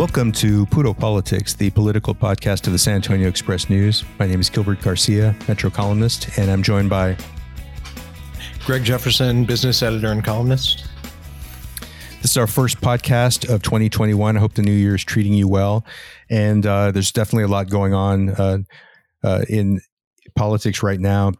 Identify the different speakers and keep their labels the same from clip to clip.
Speaker 1: Welcome to Puro Politics, the political podcast of the San Antonio Express News. My name is Gilbert Garcia, Metro columnist, and I'm joined by
Speaker 2: Greg Jefferson, business editor and columnist.
Speaker 1: This is our first podcast of 2021. I hope the new year is treating you well. And uh, there's definitely a lot going on uh, uh, in politics right now.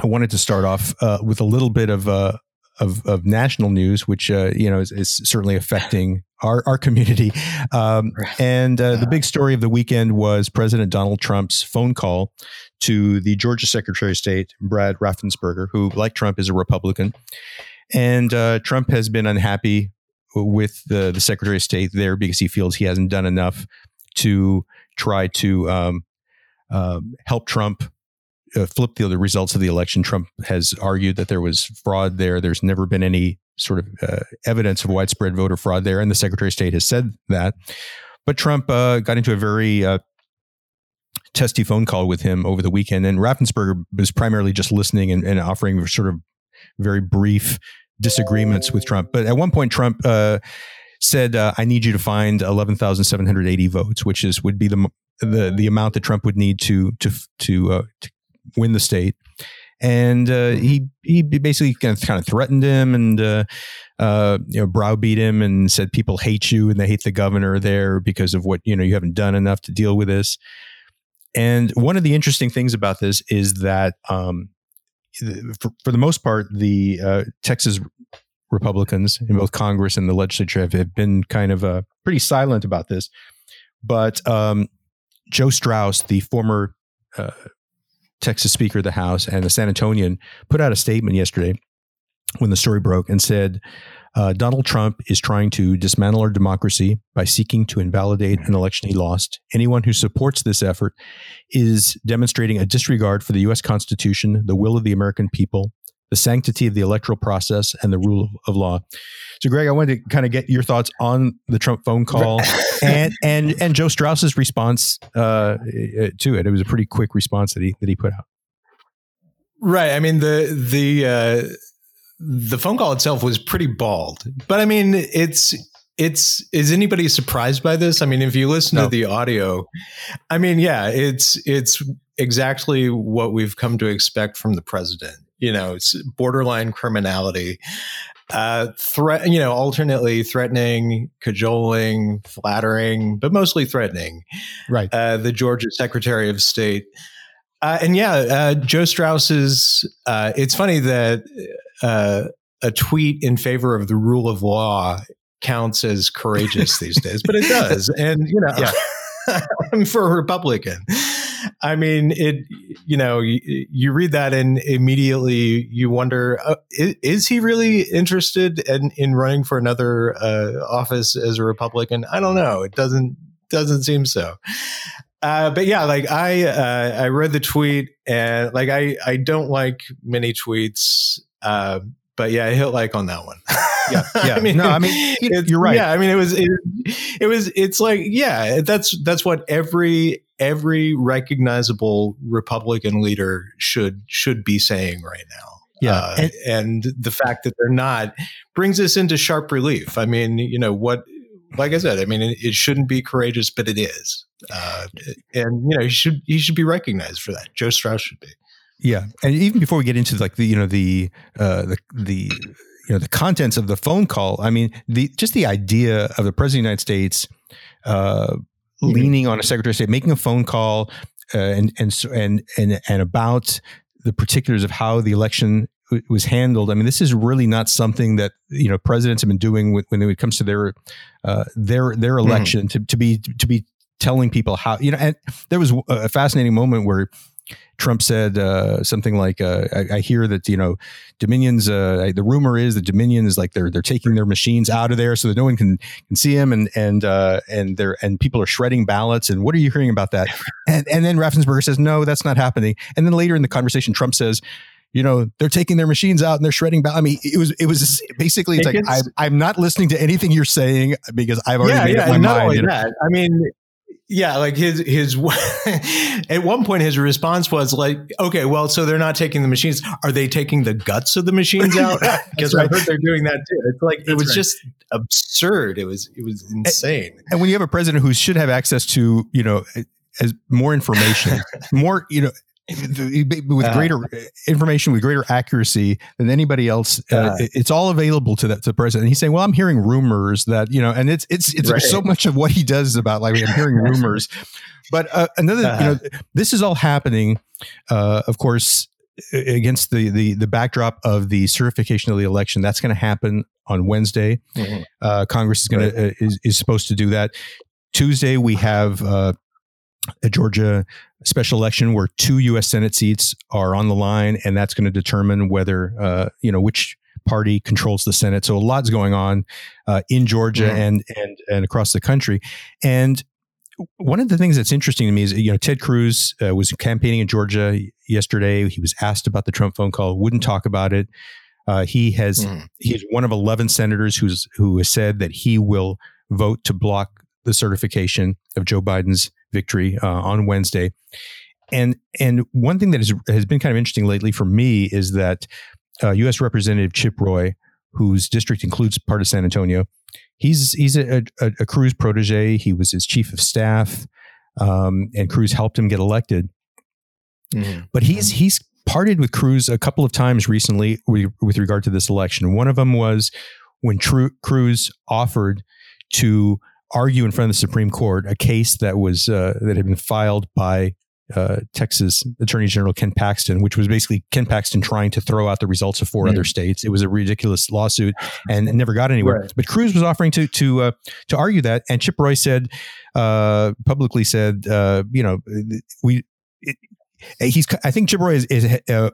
Speaker 1: I wanted to start off uh, with a little bit of, uh, of, of national news, which uh, you know is, is, certainly affecting our, our community. Um, and the big story of the weekend was President Donald Trump's phone call to the Georgia Secretary of State, Brad Raffensperger, who, like Trump, is a Republican. And Trump has been unhappy with the, the Secretary of State there because he feels he hasn't done enough to try to um, uh, help Trump uh, flip the, results of the election. Trump has argued that there was fraud there. There's never been any sort of uh, evidence of widespread voter fraud there, and the Secretary of State has said that. But Trump uh, got into a very uh, testy phone call with him over the weekend, and Raffensperger was primarily just listening and, and offering sort of very brief disagreements with Trump. But at one point, Trump uh, said, uh, "I need you to find eleven thousand seven hundred eighty votes, which is would be the the the amount that Trump would need to to to, uh, to win the state." And uh, he he basically kind of, kind of threatened him and uh, uh, you know browbeat him and said people hate you and they hate the governor there because of what you know you haven't done enough to deal with this. And one of the interesting things about this is that um, for, for the most part, the uh, Texas Republicans in both Congress and the legislature have, have been kind of uh, pretty silent about this. But um, Joe Straus, the former uh, Texas Speaker of the House and a San Antonian, put out a statement yesterday when the story broke and said uh, Donald Trump is trying to dismantle our democracy by seeking to invalidate an election he lost. Anyone who supports this effort is demonstrating a disregard for the U.S. Constitution, the will of the American people, the sanctity of the electoral process, and the rule of law. So, Greg, I wanted to kind of get your thoughts on the Trump phone call and and and Joe Straus's response uh, to it. It was a pretty quick response that he that he put out.
Speaker 2: Right. I mean the the uh, the phone call itself was pretty bald. But I mean, it's it's is anybody surprised by this? I mean, if you listen no. to the audio, I mean, yeah, it's it's exactly what we've come to expect from the president. You know, it's borderline criminality. Uh, threat, you know, alternately threatening, cajoling, flattering, but mostly threatening.
Speaker 1: Right.
Speaker 2: Uh, the Georgia Secretary of State. Uh, and yeah, uh, Joe Straus is. Uh, it's funny that uh, a tweet in favor of the rule of law counts as courageous these days, but it does. And, you know, yeah. I'm for a Republican. I mean, it, you know, you, you read that and immediately you wonder, uh, is, is, he really interested in, in running for another uh, office as a Republican? I don't know. It doesn't, doesn't seem so. Uh, but yeah, like I, uh, I read the tweet and like, I, I don't like many tweets uh, but yeah, I hit like on that one.
Speaker 1: yeah, yeah. I mean, no, I mean, you're right.
Speaker 2: Yeah, I mean, it was, it, it, was, it's like, yeah, that's that's what every every recognizable Republican leader should should be saying right now.
Speaker 1: Yeah, uh,
Speaker 2: and, and the fact that they're not brings us into sharp relief. I mean, you know what? Like I said, I mean, it, shouldn't be courageous, but it is, uh, and you know, he should he should be recognized for that. Joe Straus should be.
Speaker 1: Yeah, and even before we get into like the you know the uh, the the you know the contents of the phone call, I mean the just the idea of the president of the United States uh, mm-hmm. leaning on a secretary of state, making a phone call, uh, and and and and and about the particulars of how the election was handled. I mean, this is really not something that you know presidents have been doing with, when it comes to their uh, their their mm-hmm. election mm-hmm. to to be to be telling people how you know. And there was a fascinating moment where Trump said uh, something like, uh, I, I, hear that you know Dominion's. Uh, the rumor is that Dominion is like they're they're taking their machines out of there so that no one can can see them, and and uh, and they're and people are shredding ballots. And what are you hearing about that? And and then Raffensperger says, no, that's not happening. And then later in the conversation, Trump says, you know they're taking their machines out and they're shredding. Ba- I mean, it was it was basically it's like I'm, I'm not listening to anything you're saying because I've already yeah, made yeah, up my
Speaker 2: not
Speaker 1: mind.
Speaker 2: Only that, I mean, yeah, like his his at one point his response was like, okay, well, so they're not taking the machines. Are they taking the guts of the machines out? Because right. I heard they're doing that too. It's like That's it was right. just absurd. It was it was insane.
Speaker 1: And, and when you have a president who should have access to you know as more information, more you know with uh, greater information, with greater accuracy than anybody else. Uh, uh, it's all available to that to the president. And he's saying, "Well, I'm hearing rumors that you know," and it's it's it's right. so much of what he does is about like I'm hearing rumors. But uh, another, uh-huh. you know, uh-huh. this is all happening, uh, of course, against the the the backdrop of the certification of the election. That's going to happen on Wednesday. Mm-hmm. Congress is going right. to is, is supposed to do that. Tuesday, we have a Georgia special election where two U.S. Senate seats are on the line, and that's going to determine whether uh, you know which party controls the Senate. So a lot's going on uh, in Georgia yeah. and and and across the country. And one of the things that's interesting to me is you know Ted Cruz uh, was campaigning in Georgia yesterday. He was asked about the Trump phone call, wouldn't talk about it. Uh, he has mm. he's one of eleven senators who's who has said that he will vote to block the certification of Joe Biden's victory uh, on Wednesday. And and one thing that is, has been kind of interesting lately for me is that uh, U.S. Representative Chip Roy, whose district includes part of San Antonio, he's he's a, a, a Cruz protege. He was his chief of staff, um, and Cruz helped him get elected. Mm-hmm. But he's he's parted with Cruz a couple of times recently with, with regard to this election. One of them was when Tru- Cruz offered to argue in front of the Supreme Court a case that was uh, that had been filed by uh, Texas Attorney General Ken Paxton, which was basically Ken Paxton trying to throw out the results of four mm. other states. It was a ridiculous lawsuit and never got anywhere. Right. But Cruz was offering to to uh, to argue that, and Chip Roy said uh, publicly said, uh, you know, we. It, he's. I think Chip Roy is, is uh,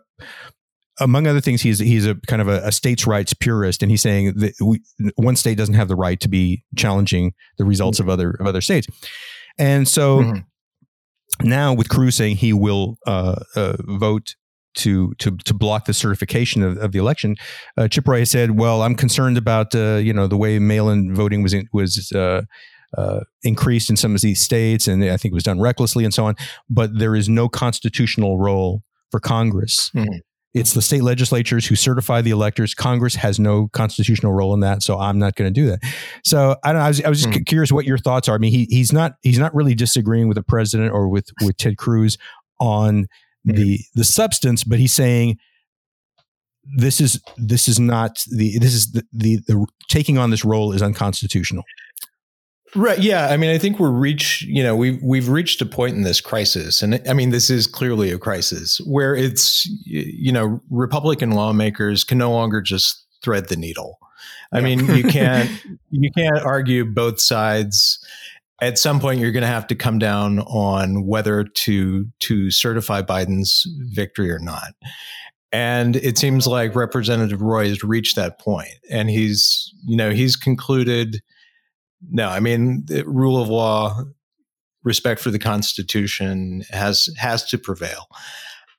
Speaker 1: among other things, he's he's a kind of a, a, states' rights purist, and he's saying that we, one state doesn't have the right to be challenging the results mm-hmm. of other of other states. And so mm-hmm. now, with Cruz saying he will uh, uh, vote to to to block the certification of, of the election, uh, Chip Roy said, "Well, I'm concerned about uh, you know the way mail-in voting was in, was." Uh, uh, increased in some of these states, and I think it was done recklessly and so on. But there is no constitutional role for Congress mm-hmm. It's the state legislatures who certify the electors. Congress has no constitutional role in that, so I'm not going to do that. So I don't. I was, I was just hmm. curious what your thoughts are. I mean, he, he's not he's not really disagreeing with the president or with with Ted Cruz on hmm. the the substance, but he's saying this is this is not the this is the, the the taking on this role is unconstitutional.
Speaker 2: Right. Yeah. I mean, I think we're reach. You know, we've we've reached a point in this crisis, and I mean, this is clearly a crisis where it's you know Republican lawmakers can no longer just thread the needle. I yeah. mean, you can't you can't argue both sides. At some point, you're going to have to come down on whether to to certify Biden's victory or not. And it seems like Representative Roy has reached that point, and he's you know he's concluded no, I mean, rule of law, respect for the Constitution has has to prevail.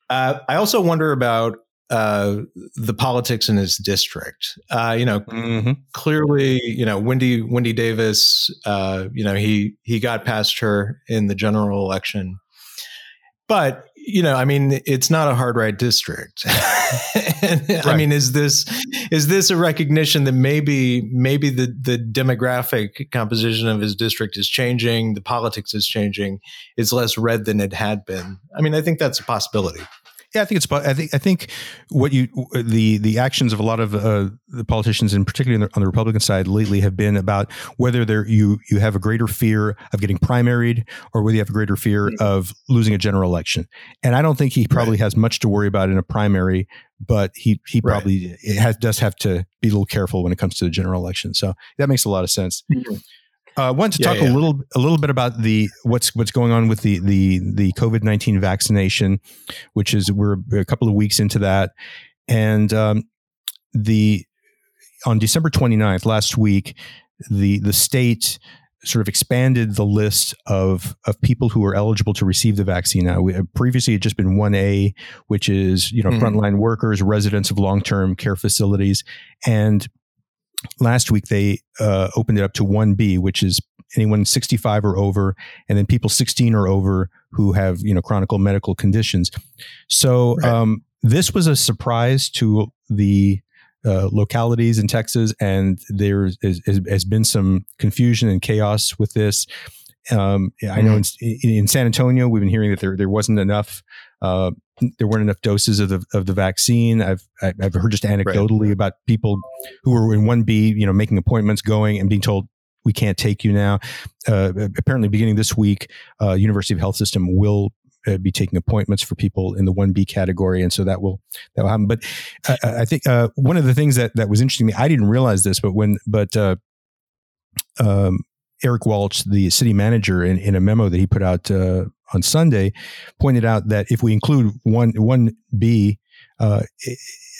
Speaker 2: Uh, I also wonder about uh, the politics in his district. Uh, you know, mm-hmm. clearly, you know, Wendy Wendy Davis. Uh, you know, he he got past her in the general election, but you know, I mean, it's not a hard right district. and, right. I mean, is this is this a recognition that maybe maybe the the demographic composition of his district is changing, the politics is changing, it's less red than it had been. I mean, I think that's a possibility.
Speaker 1: Yeah, I think it's. I think. I think what you the the actions of a lot of uh, the politicians, and particularly on the, on the, Republican side lately, have been about whether there you you have a greater fear of getting primaried, or whether you have a greater fear mm-hmm. of losing a general election. And I don't think he probably right. has much to worry about in a primary, but he he probably right. has does have to be a little careful when it comes to the general election. So that makes a lot of sense. Mm-hmm. I uh, want to talk yeah, yeah. a little a little bit about the what's what's going on with the the the COVID nineteen vaccination, which is we're a couple of weeks into that, and um, the on December 29th last week, the the state sort of expanded the list of of people who are eligible to receive the vaccine. Now, we, previously it had just been one A, which is you know mm-hmm. frontline workers, residents of long term care facilities, and last week they uh, opened it up to one B, which is anyone 65 or over, and then people 16 or over who have you know chronic medical conditions. So right. um, this was a surprise to the uh, localities in Texas, and there is, is, has been some confusion and chaos with this. Um, I know mm-hmm. in, in, San Antonio, we've been hearing that there there wasn't enough. Uh, there weren't enough doses of the of the vaccine. I've I've heard just anecdotally right. about people who were in one B, you know, making appointments, going and being told we can't take you now. Uh, apparently, beginning this week, uh, University of Health System will uh, be taking appointments for people in the 1B category. And so that will, that will happen. But uh, I think uh, one of the things that, that was interesting to me, I didn't realize this, but when, but uh, um, Erik Walsh, the city manager, in, in a memo that he put out uh, on Sunday, pointed out that if we include one, 1B, uh,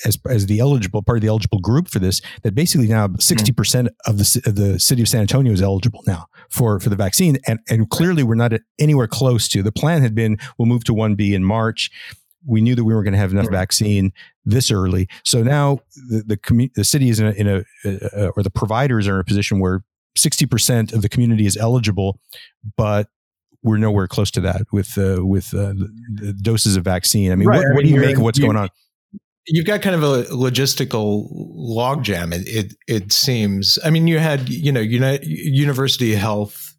Speaker 1: as as the eligible part of the eligible group for this that basically now 60% mm-hmm. of the of the city of San Antonio is eligible now for for the vaccine. And and clearly we're not anywhere close to the plan had been we'll move to 1B in March. We knew that we weren't going to have enough vaccine this early. So now the the, commu- the city is in a, in a uh, or the providers are in a position where 60% of the community is eligible but we're nowhere close to that with uh, with uh, the, doses of vaccine. I mean, right. what, what I mean, do you make of what's going on?
Speaker 2: You've got kind of a logistical logjam. It, it, it seems. I mean, you had you know University Health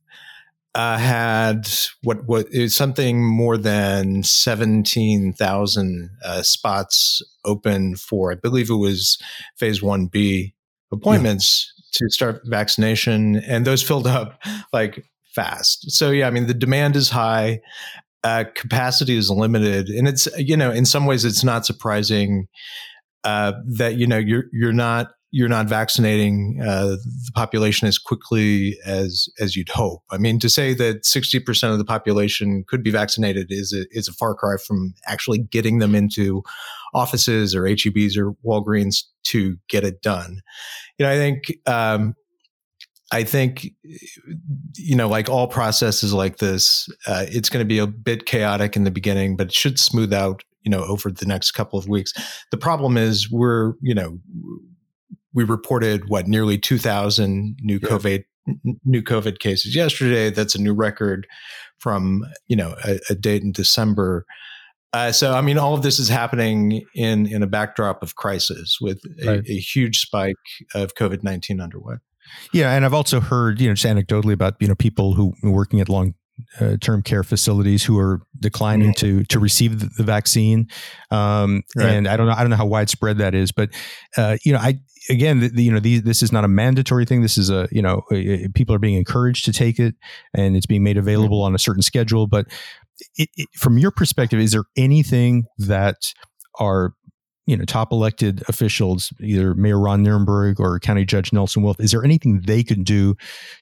Speaker 2: uh, had what what is something more than seventeen thousand uh, spots open for. I believe it was phase one B appointments yeah. To start vaccination, and those filled up like fast. So yeah, I mean the demand is high uh, capacity is limited, and it's you know in some ways it's not surprising uh, that you know you're you're not you're not vaccinating uh, the population as quickly as as you'd hope. I mean, to say that sixty percent of the population could be vaccinated is a, is a far cry from actually getting them into offices or HEBs or Walgreens to get it done. You know, I think um, I think, you know, like all processes like this, uh, it's going to be a bit chaotic in the beginning, but it should smooth out, you know, over the next couple of weeks. The problem is we're, you know, we reported what nearly 2,000 new yeah. COVID new COVID cases yesterday. That's a new record from you know a, a date in December. Uh, so I mean, all of this is happening in in a backdrop of crisis with a, right. a huge spike of COVID nineteen underway.
Speaker 1: Yeah, and I've also heard, you know, just anecdotally about you know people who are working at long uh, term care facilities who are declining mm-hmm. to to receive the, the vaccine. Um, right. And I don't know, I don't know how widespread that is, but uh, you know, I again, the, the, you know, these, this is not a mandatory thing. This is a you know, people are being encouraged to take it, and it's being made available on a certain schedule. But it, it, from your perspective, is there anything that are you know top elected officials, either Mayor Ron Nirenberg or County Judge Nelson Wolff, is there anything they could do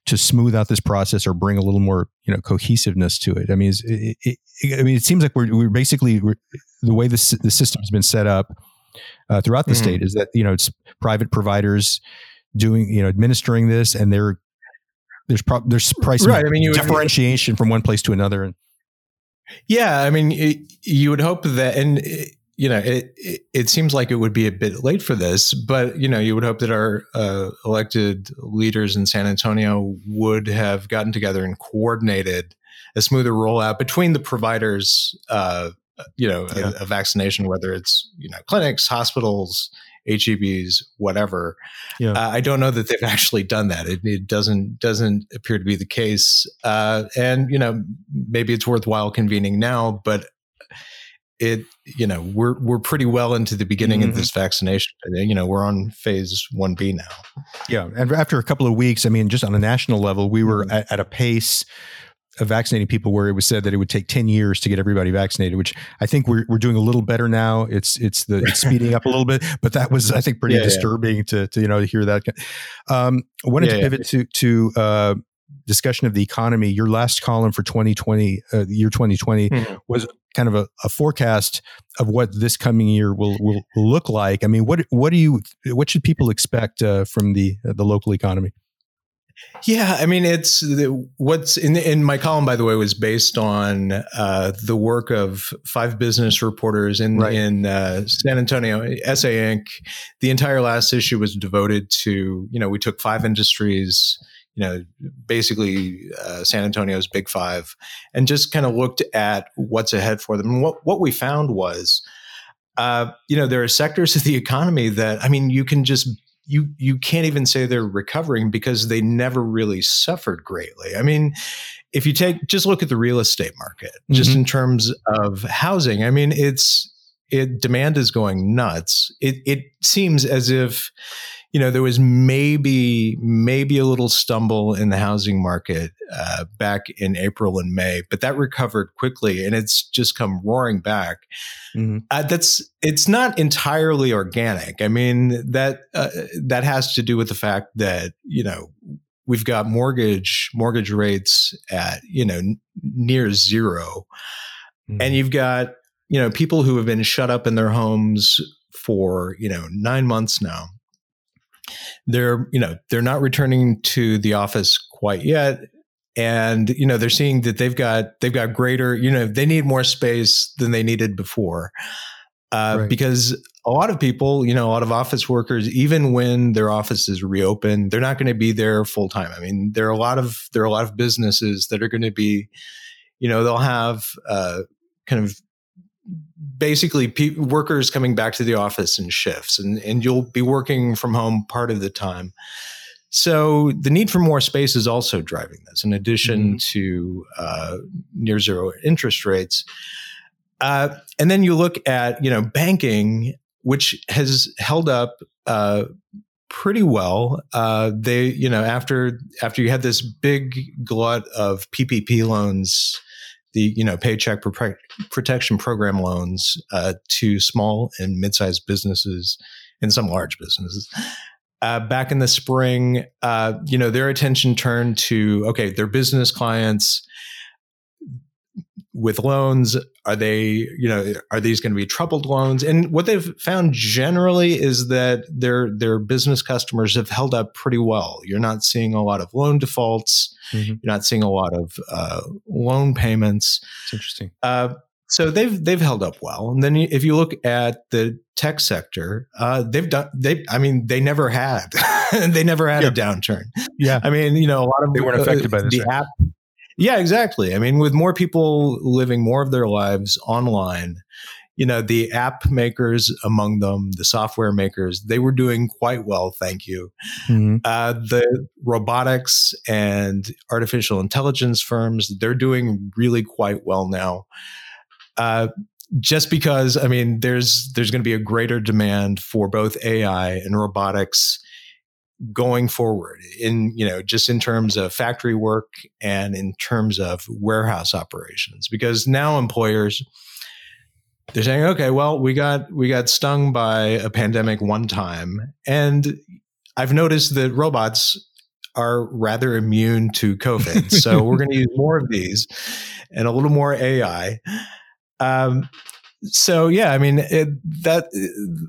Speaker 1: to smooth out this process or bring a little more you know cohesiveness to it? I mean, it, it, I mean, it seems like we're, we're basically we're, the way the the system has been set up uh, throughout the mm-hmm. state is that you know it's private providers doing you know administering this, and there there's pro- there's price right. I mean, differentiation would, from one place to another. And
Speaker 2: yeah, I mean, you would hope that and you know, it, it, it seems like it would be a bit late for this, but you know, you would hope that our uh, elected leaders in San Antonio would have gotten together and coordinated a smoother rollout between the providers. Uh, you know, yeah. a, a, vaccination, whether it's you know clinics, hospitals, HEBs, whatever. Yeah. Uh, I don't know that they've actually done that. It, it doesn't doesn't appear to be the case. Uh, and you know, maybe it's worthwhile convening now, but it you know we're we're pretty well into the beginning mm-hmm. of this vaccination you know we're on phase 1b now
Speaker 1: yeah and after a couple of weeks i mean just on a national level we were mm-hmm. at, at, a pace of vaccinating people where it was said that it would take 10 years to get everybody vaccinated which i think we're, we're doing a little better now it's it's the it's speeding up a little bit but that was i think pretty yeah, disturbing yeah. To, to you know to hear that um i wanted yeah, to pivot to to uh discussion of the economy, your last column for 2020, uh, year 2020, mm-hmm. was kind of a, a, forecast of what this coming year will, will, will look like. I mean, what what do you what should people expect uh, from the uh, the local economy?
Speaker 2: Yeah, I mean, it's what's in in my column. By the way, was based on uh, the work of five business reporters in right. in uh, San Antonio. SA Inc. The entire last issue was devoted to you know we took five industries you know, basically uh, San Antonio's Big Five, and just kind of looked at what's ahead for them. And what what we found was, uh, you know, there are sectors of the economy that I mean, you can just you you can't even say they're recovering because they never really suffered greatly. I mean, if you take just look at the real estate market, mm-hmm. just in terms of housing, I mean, it's it demand is going nuts. It it seems as if you know, there was maybe maybe a little stumble in the housing market uh, back in April and May, but that recovered quickly, and it's just come roaring back. Mm-hmm. Uh, that's it's not entirely organic. I mean that uh, that has to do with the fact that you know we've got mortgage mortgage rates at you know n- near 0 mm-hmm. and you've got you know people who have been shut up in their homes for you know nine months now they're you know they're not returning to the office quite yet. And you know they're seeing that they've got they've got greater you know they need more space than they needed before. Uh, right. because a lot of people you know a lot of office workers even when their office is reopened they're not going to be there full time i mean there are a lot of there are a lot of businesses that are going to be you know they'll have uh, kind of basically pe- workers coming back to the office in shifts and, and you'll be working from home part of the time so the need for more space is also driving this in addition mm-hmm. to uh, near zero interest rates uh, and then you look at you know banking which has held up uh, pretty well. Uh, they, you know, after after you had this big glut of PPP loans the you know paycheck protection program loans uh, to small and mid-sized businesses and some large businesses. Uh, back in the spring, uh, you know, their attention turned to okay, their business clients with loans are they you know are these going to be troubled loans? And what they've found generally is that their their business customers have held up pretty well. You're not seeing a lot of loan defaults. Mm-hmm. you're not seeing a lot of uh, loan payments.
Speaker 1: It's interesting. Uh,
Speaker 2: so they've they've held up well. And then if you look at the tech sector uh, they've done they i mean they never had they never had a downturn.
Speaker 1: Yeah.
Speaker 2: I mean you know a lot of
Speaker 1: they weren't affected by this
Speaker 2: the app yeah, exactly. I mean, with more people living more of their lives online, you know, the app makers among them, the software makers, they were doing quite well, thank you. Mm-hmm. Uh, the robotics and artificial intelligence firms, they're doing really quite well now. Uh, just because, I mean, there's there's going to be a greater demand for both AI and robotics going forward in you know just in terms of factory work and in terms of warehouse operations because now employers they're saying okay well we got we got stung by a pandemic one time. And i've noticed that robots are rather immune to covid so we're going to use more of these and a little more ai um, so yeah, I mean it, that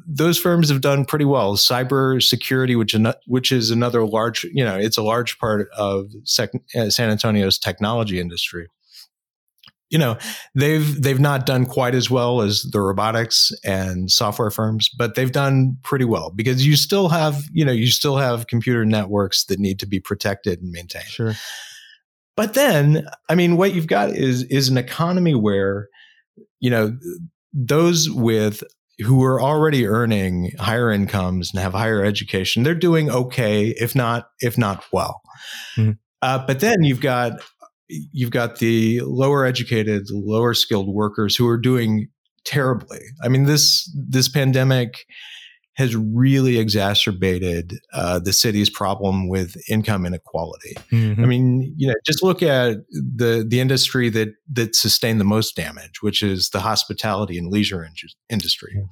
Speaker 2: those firms have done pretty well. Cybersecurity, which which is another large, you know, it's a large part of uh, San Antonio's technology industry. You know, they've they've not done quite as well as the robotics and software firms, but they've done pretty well because you still have, you know, you still have computer networks that need to be protected and maintained.
Speaker 1: Sure.
Speaker 2: But then, I mean, what you've got is is an economy where you know those with who are already earning higher incomes and have higher education, they're doing okay, if not if not well. Mm-hmm. Uh, but then you've got you've got the lower educated, lower skilled workers who are doing terribly. I mean this this pandemic has really exacerbated uh, the city's problem with income inequality. Mm-hmm. I mean, you know, just look at the the industry that that sustained the most damage, which is the hospitality and leisure in- industry. Yeah.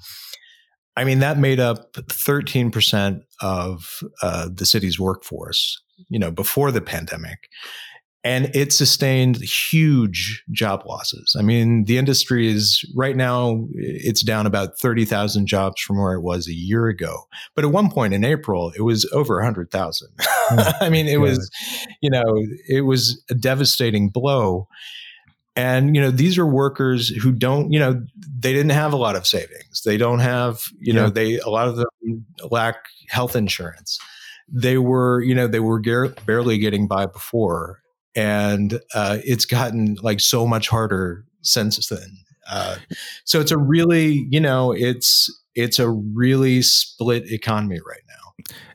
Speaker 2: I mean, that made up 13% of uh, the city's workforce. you know, before the pandemic. And it sustained huge job losses. I mean, the industry is right now, it's down about 30,000 jobs from where it was a year ago. But at one point in April, it was over 100,000. Hmm. I mean, it was, you know, it was a devastating blow. And, you know, these are workers who don't, you know, they didn't have a lot of savings. They don't have, you yeah. know, they, a lot of them lack health insurance. They were, you know, they were gar- barely getting by before. And uh, it's gotten like so much harder since then. Uh, so it's a really, you know, it's, it's a really split economy right now.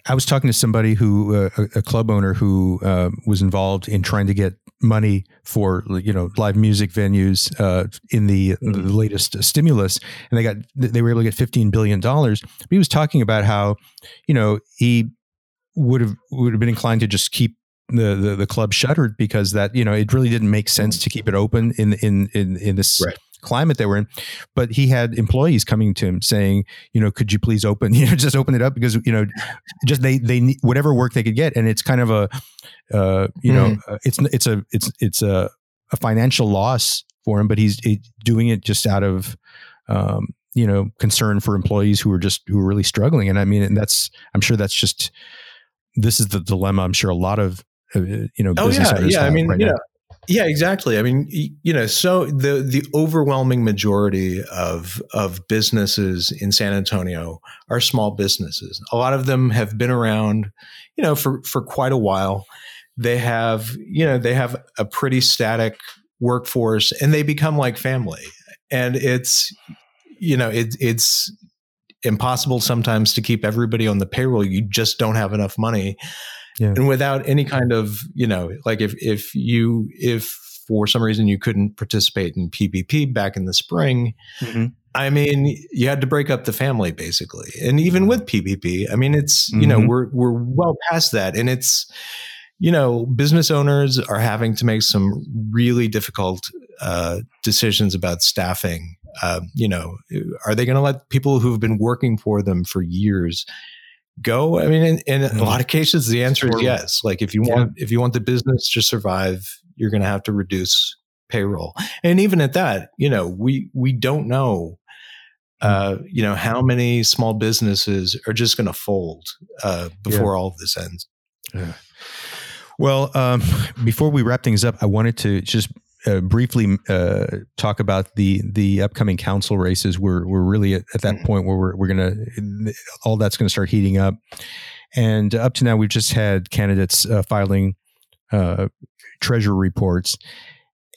Speaker 1: I was talking to somebody who, uh, a, club owner who uh, was involved in trying to get money for you know live music venues uh, in the, mm-hmm. the, latest stimulus, and they got they were able to get fifteen billion dollars. But he was talking about how you know he would have would have been inclined to just keep the, the, the club shuttered because that you know it really didn't make sense to keep it open in in in in this right climate they were in. But he had employees coming to him saying, you know, could you please open, you know, just open it up because you know, just they they need whatever work they could get, and it's kind of a, uh, you mm. know, hmm. uh, it's it's a it's it's a, a financial loss for him, but he's, doing it just out of. Um, you know, concern for employees who are just who are really struggling, and I mean, and that's I'm sure that's just this is the dilemma. I'm sure a lot of you know,
Speaker 2: oh yeah, yeah. I mean, right yeah, yeah, exactly. I mean, you know, so the the overwhelming majority of of businesses in San Antonio are small businesses. A lot of them have been around, you know, for for quite a while. They have, you know, they have a pretty static workforce and they become like family. And it's you know, it, it's impossible sometimes to keep everybody on the payroll. You just don't have enough money yeah. and without any kind of you know like if if you if for some reason you couldn't participate in PPP back in the spring mm-hmm. I mean, you had to break up the family basically. And even with PPP, I mean, it's, you mm-hmm. know, we're, we're well past that. And it's, you know, business owners are having to make some really difficult uh, decisions about staffing. Uh, you know, are they going to let people who've been working for them for years go? I mean, in, in a lot of cases, the answer is yes. Like if you want, yeah. if you want the business to survive, you're going to have to reduce payroll. And even at that, you know, we, we don't know, uh, you know, how many small businesses are just going to fold, uh, before yeah. all of this ends.
Speaker 1: Yeah. Well, um, before we wrap things up, I wanted to just uh, briefly uh, talk about the the upcoming council races. We're we're really at, at that mm-hmm. point where we're we're gonna all that's going to start heating up, and up to now we've just had candidates uh, filing uh, treasury reports,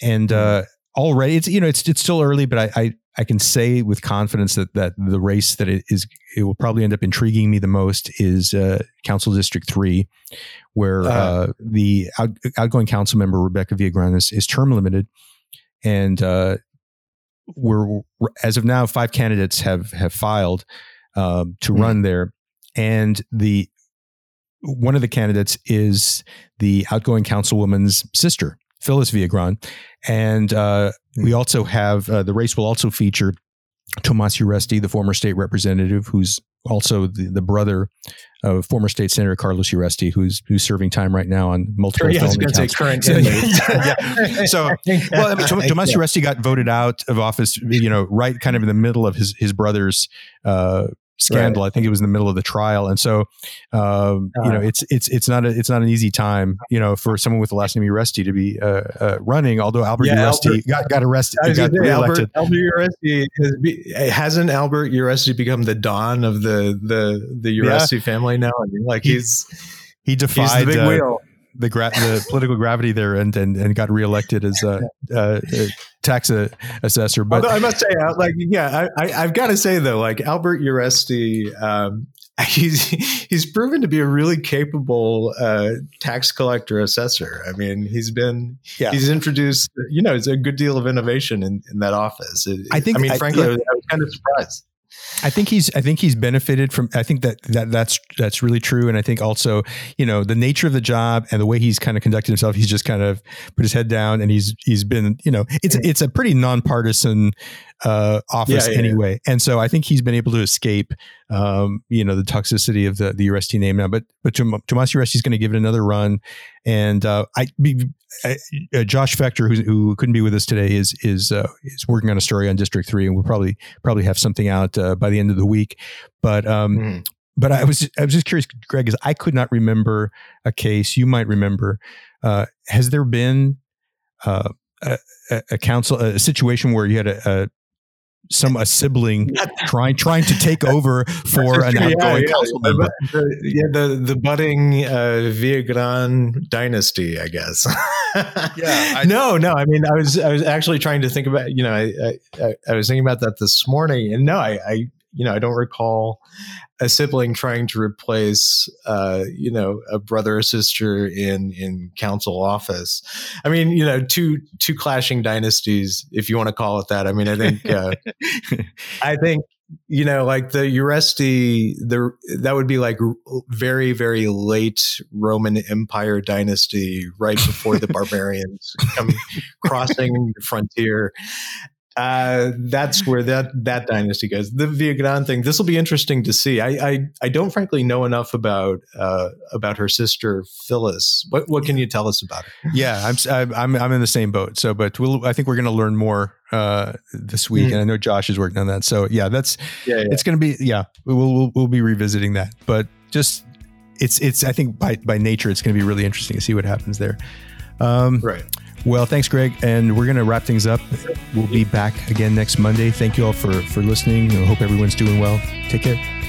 Speaker 1: and mm-hmm. uh, already it's you know it's it's still early, but I, I I can say with confidence that that the race that it is it will probably end up intriguing me the most is uh, Council District Three, where uh, uh, the out, outgoing council member Rebecca Viagran is, is term limited, and uh, we're as of now five candidates have have filed um, to mm-hmm. run there, and the one of the candidates is the outgoing councilwoman's sister, Phyllis Viagran, and uh, we also have uh, the race will also feature Tomas Uresti, the former state representative, who's also the, the brother of former state senator Carlos Uresti, who's who's serving time right now on multiple sure, felony counts. current so, yeah. so, well, I mean, Tomas Uresti got voted out of office, you know, right kind of in the middle of his his brother's uh, scandal. Right. I think it was in the middle of the trial, and so um, uh, you know uh-huh. it's it's it's not a, it's not an easy time, you know, for someone with the last name Uresti to be uh, uh, running. Although Albert yeah, Uresti Albert, got got arrested, got
Speaker 2: reelected. Albert, Albert Uresti has be, hasn't Albert Uresti become the don of the the the Uresti yeah. family now? I mean, like he's
Speaker 1: he defied he's the big wheel the gra- the political gravity there and, and and got reelected as a, a, a tax assessor. But
Speaker 2: Although I must say, uh, like, yeah, I, I, have got to say though, like Albert Uresti, um, he's he's proven to be a really capable uh, tax collector assessor. I mean, he's been yeah. he's introduced you know, it's a good deal of innovation in, in that office. It, I think. I mean, frankly, I, yeah. I was kind of surprised.
Speaker 1: I think he's I think he's benefited from I think that, that that's that's really true and I think also you know the nature of the job and the way he's kind of conducted himself he's just kind of put his head down and he's he's been you know it's it's a pretty nonpartisan uh, office yeah, yeah, anyway. Yeah. And so I think he's been able to escape, um, you know, the toxicity of the, the Uresti name now. But but Tomas Uresti is going to give it another run. And uh, I, uh, Josh Fechter, who, who couldn't be with us today, is is uh, is working on a story on District Three, and we'll probably probably have something out uh, by the end of the week. But um, mm. but I was I was just curious, Greg, is I could not remember a case you might remember. Uh, has there been uh, a, a, council a situation where you had a, a some a sibling trying trying to take over for an outgoing yeah, council member.
Speaker 2: The, yeah, the the budding uh, Viagran dynasty, I guess. yeah. I, no, no. I mean, I was I was actually trying to think about. You know, I I, I was thinking about that this morning, and no, I, I you know I don't recall a sibling trying to replace uh, you know a brother or sister in in council office. I mean you know two two clashing dynasties if you want to call it that. I mean i think uh, i think you know like the uresti the that would be like very very late roman empire dynasty right before the barbarians come crossing the frontier uh, that's where that that dynasty goes. The Viagran thing. This will be interesting to see. I, I I don't frankly know enough about uh, about her sister Phyllis. What what can you tell us about her?
Speaker 1: Yeah, I'm I'm I'm in the same boat. So, but we'll I think we're going to learn more uh, this week, mm and I know Josh is working on that. So yeah, that's yeah, yeah. it's going to be yeah. We'll, we'll we'll be revisiting that, but just it's it's I think by by nature it's going to be really interesting to see what happens there.
Speaker 2: Um, right.
Speaker 1: Well, thanks, Greg. And we're going to wrap things up. We'll be back again next Monday. Thank you all for, for listening. I hope everyone's doing well. Take care.